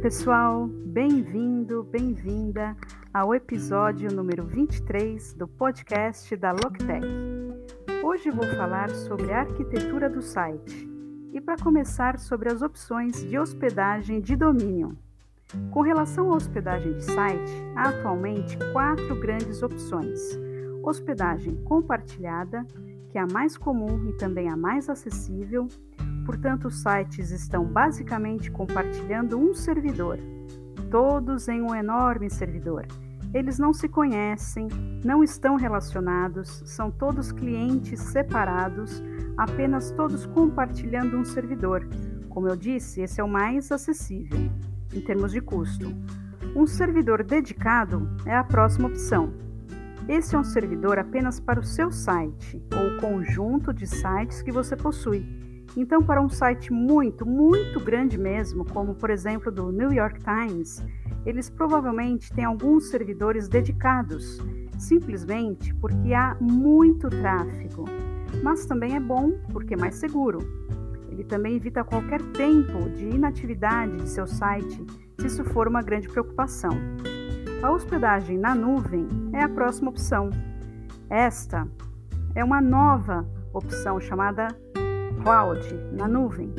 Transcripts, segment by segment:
pessoal, bem-vindo, bem-vinda ao episódio número 23 do podcast da Loctech. Hoje vou falar sobre a arquitetura do site e, para começar, sobre as opções de hospedagem de domínio. Com relação à hospedagem de site, há atualmente quatro grandes opções: hospedagem compartilhada, que é a mais comum e também a mais acessível Portanto, os sites estão basicamente compartilhando um servidor, todos em um enorme servidor. Eles não se conhecem, não estão relacionados, são todos clientes separados, apenas todos compartilhando um servidor. Como eu disse, esse é o mais acessível em termos de custo. Um servidor dedicado é a próxima opção. Esse é um servidor apenas para o seu site ou conjunto de sites que você possui então, para um site muito, muito grande mesmo, como por exemplo do New York Times, eles provavelmente têm alguns servidores dedicados, simplesmente porque há muito tráfego. Mas também é bom porque é mais seguro. Ele também evita qualquer tempo de inatividade de seu site, se isso for uma grande preocupação. A hospedagem na nuvem é a próxima opção. Esta é uma nova opção chamada cloud, na nuvem.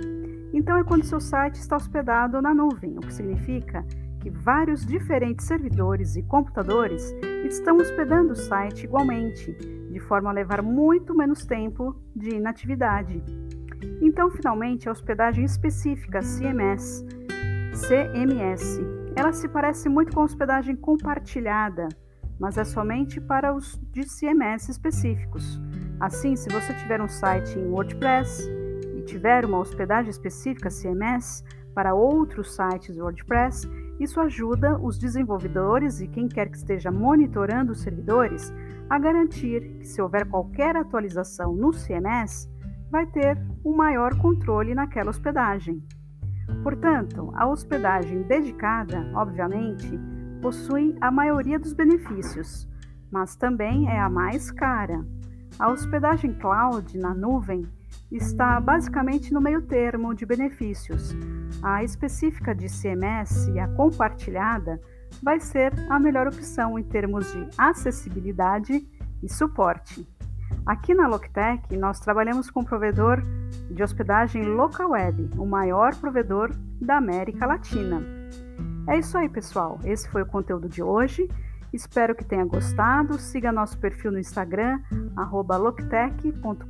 Então é quando seu site está hospedado na nuvem, o que significa que vários diferentes servidores e computadores estão hospedando o site igualmente, de forma a levar muito menos tempo de inatividade. Então, finalmente, a hospedagem específica CMS, CMS. Ela se parece muito com a hospedagem compartilhada, mas é somente para os de CMS específicos. Assim, se você tiver um site em WordPress e tiver uma hospedagem específica CMS para outros sites WordPress, isso ajuda os desenvolvedores e quem quer que esteja monitorando os servidores a garantir que, se houver qualquer atualização no CMS, vai ter um maior controle naquela hospedagem. Portanto, a hospedagem dedicada, obviamente, possui a maioria dos benefícios, mas também é a mais cara. A hospedagem cloud na nuvem está basicamente no meio termo de benefícios. A específica de CMS e a compartilhada vai ser a melhor opção em termos de acessibilidade e suporte. Aqui na Loctech, nós trabalhamos com o provedor de hospedagem LocalWeb, o maior provedor da América Latina. É isso aí, pessoal. Esse foi o conteúdo de hoje. Espero que tenha gostado. Siga nosso perfil no Instagram, loctech.com.br.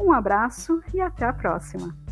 Um abraço e até a próxima!